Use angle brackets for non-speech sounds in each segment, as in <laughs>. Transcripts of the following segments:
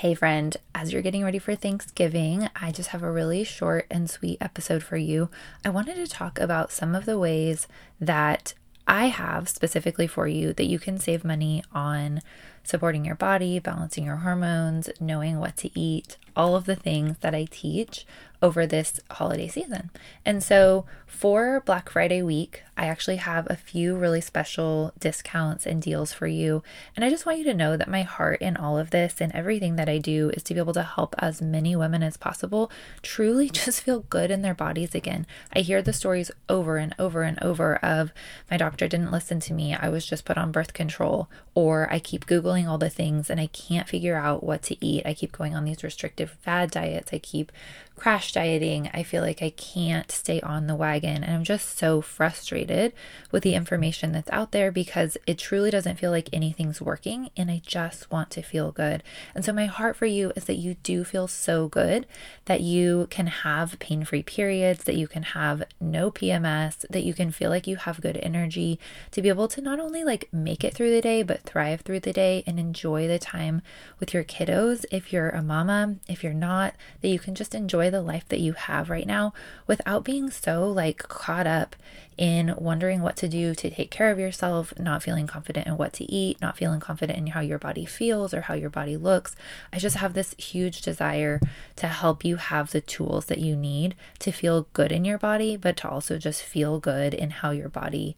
Hey, friend, as you're getting ready for Thanksgiving, I just have a really short and sweet episode for you. I wanted to talk about some of the ways that I have specifically for you that you can save money on supporting your body, balancing your hormones, knowing what to eat, all of the things that I teach over this holiday season. And so for Black Friday week, I actually have a few really special discounts and deals for you. And I just want you to know that my heart in all of this and everything that I do is to be able to help as many women as possible truly <laughs> just feel good in their bodies again. I hear the stories over and over and over of my doctor didn't listen to me, I was just put on birth control, or I keep Googling all the things and I can't figure out what to eat. I keep going on these restrictive fad diets, I keep crash dieting. I feel like I can't stay on the wagon. And I'm just so frustrated with the information that's out there because it truly doesn't feel like anything's working. And I just want to feel good. And so, my heart for you is that you do feel so good that you can have pain free periods, that you can have no PMS, that you can feel like you have good energy to be able to not only like make it through the day, but thrive through the day and enjoy the time with your kiddos. If you're a mama, if you're not, that you can just enjoy the life that you have right now without being so like caught up in wondering what to do to take care of yourself, not feeling confident in what to eat, not feeling confident in how your body feels or how your body looks. I just have this huge desire to help you have the tools that you need to feel good in your body, but to also just feel good in how your body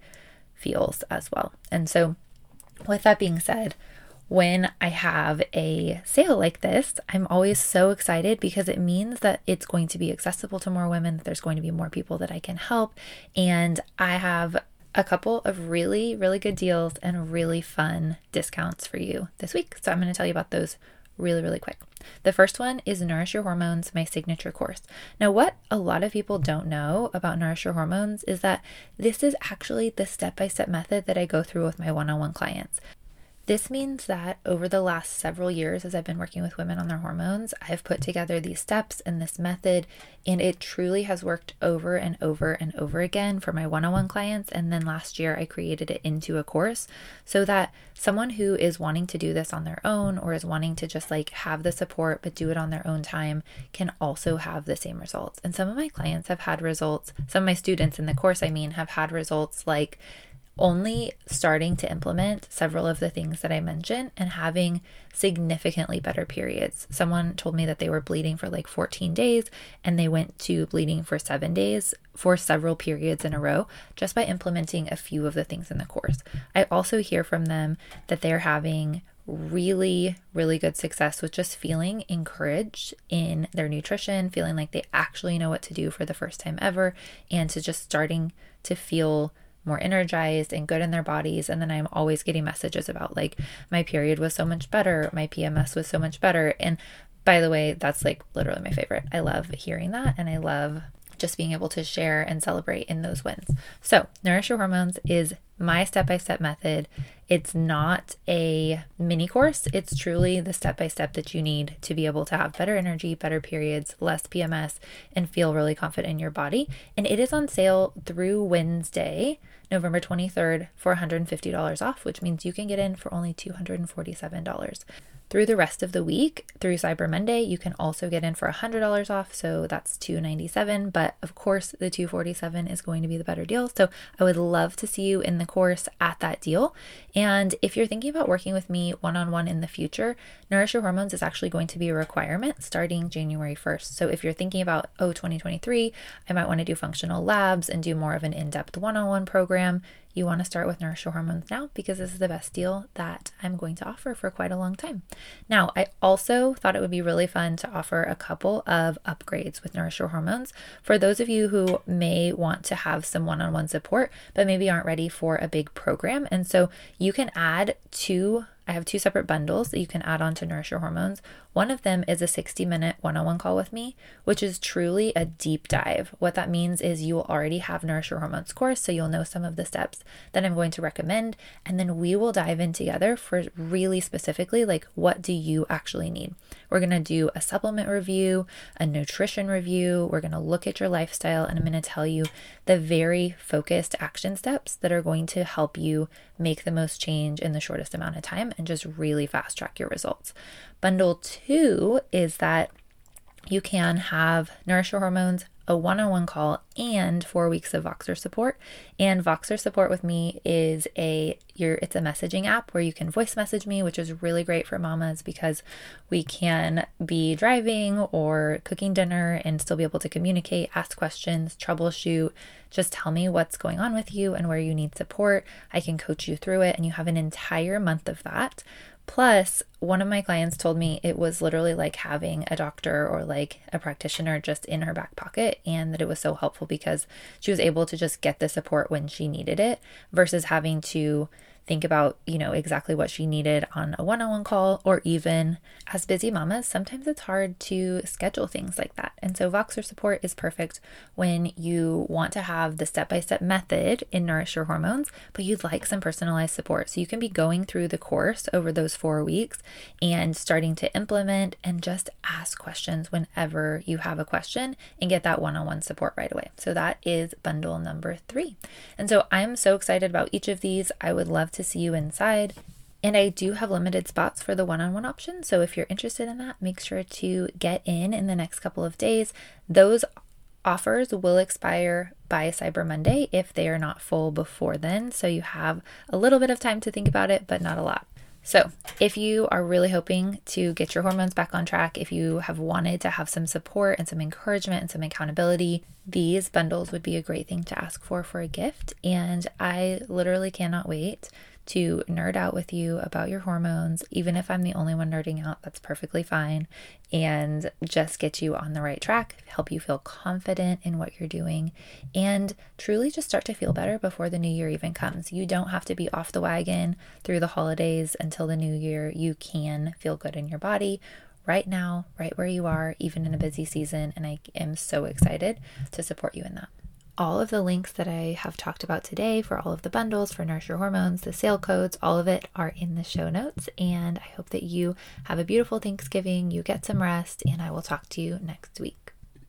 feels as well. And so, with that being said, when I have a sale like this, I'm always so excited because it means that it's going to be accessible to more women, that there's going to be more people that I can help. And I have a couple of really, really good deals and really fun discounts for you this week. So I'm going to tell you about those really, really quick. The first one is Nourish Your Hormones, my signature course. Now, what a lot of people don't know about Nourish Your Hormones is that this is actually the step by step method that I go through with my one on one clients. This means that over the last several years, as I've been working with women on their hormones, I've put together these steps and this method, and it truly has worked over and over and over again for my one on one clients. And then last year, I created it into a course so that someone who is wanting to do this on their own or is wanting to just like have the support but do it on their own time can also have the same results. And some of my clients have had results, some of my students in the course, I mean, have had results like only starting to implement several of the things that I mentioned and having significantly better periods. Someone told me that they were bleeding for like 14 days and they went to bleeding for seven days for several periods in a row just by implementing a few of the things in the course. I also hear from them that they're having really, really good success with just feeling encouraged in their nutrition, feeling like they actually know what to do for the first time ever, and to just starting to feel more energized and good in their bodies. And then I'm always getting messages about like my period was so much better, my PMS was so much better. And by the way, that's like literally my favorite. I love hearing that and I love just being able to share and celebrate in those wins. So, Nourish Your Hormones is my step by step method. It's not a mini course, it's truly the step by step that you need to be able to have better energy, better periods, less PMS, and feel really confident in your body. And it is on sale through Wednesday, November 23rd, for $150 off, which means you can get in for only $247 through the rest of the week through Cyber Monday. You can also get in for $100 off, so that's 297, but of course the 247 is going to be the better deal. So I would love to see you in the course at that deal. And if you're thinking about working with me one-on-one in the future, Nourish Your Hormones is actually going to be a requirement starting January 1st. So if you're thinking about oh 2023, I might want to do functional labs and do more of an in-depth one-on-one program, you want to start with Nourish Your Hormones now because this is the best deal that I'm going to offer for quite a long time. Now, I also thought it would be really fun to offer a couple of upgrades with Nourish Your Hormones for those of you who may want to have some one on one support, but maybe aren't ready for a big program. And so you can add two I have two separate bundles that you can add on to Nourish Your Hormones. One of them is a 60 minute one on one call with me, which is truly a deep dive. What that means is you will already have Nourish Your Hormones course, so you'll know some of the steps that I'm going to recommend. And then we will dive in together for really specifically like what do you actually need. We're going to do a supplement review, a nutrition review. We're going to look at your lifestyle, and I'm going to tell you the very focused action steps that are going to help you make the most change in the shortest amount of time time and just really fast track your results. Bundle two is that you can have Nourish Your Hormones a one on one call and four weeks of Voxer support. And Voxer support with me is a your it's a messaging app where you can voice message me, which is really great for mamas because we can be driving or cooking dinner and still be able to communicate, ask questions, troubleshoot, just tell me what's going on with you and where you need support. I can coach you through it and you have an entire month of that Plus, one of my clients told me it was literally like having a doctor or like a practitioner just in her back pocket, and that it was so helpful because she was able to just get the support when she needed it versus having to think about, you know, exactly what she needed on a one on one call, or even as busy mamas, sometimes it's hard to schedule things like that. And so Voxer support is perfect when you want to have the step by step method in Nourish Your Hormones, but you'd like some personalized support. So you can be going through the course over those four weeks and starting to implement and just ask questions whenever you have a question and get that one on one support right away. So that is bundle number three. And so I'm so excited about each of these. I would love to see you inside. And I do have limited spots for the one on one option. So if you're interested in that, make sure to get in in the next couple of days. Those offers will expire by Cyber Monday if they are not full before then. So you have a little bit of time to think about it, but not a lot. So, if you are really hoping to get your hormones back on track, if you have wanted to have some support and some encouragement and some accountability, these bundles would be a great thing to ask for for a gift. And I literally cannot wait to nerd out with you about your hormones. Even if I'm the only one nerding out, that's perfectly fine. And just get you on the right track, help you feel confident in what you're doing, and truly just start to feel better before the new year even comes. You don't have to be off the wagon through the holidays until the new year. You can feel good in your body right now, right where you are, even in a busy season. And I am so excited to support you in that all of the links that I have talked about today for all of the bundles for Nourish Your Hormones, the sale codes, all of it are in the show notes. And I hope that you have a beautiful Thanksgiving, you get some rest, and I will talk to you next week.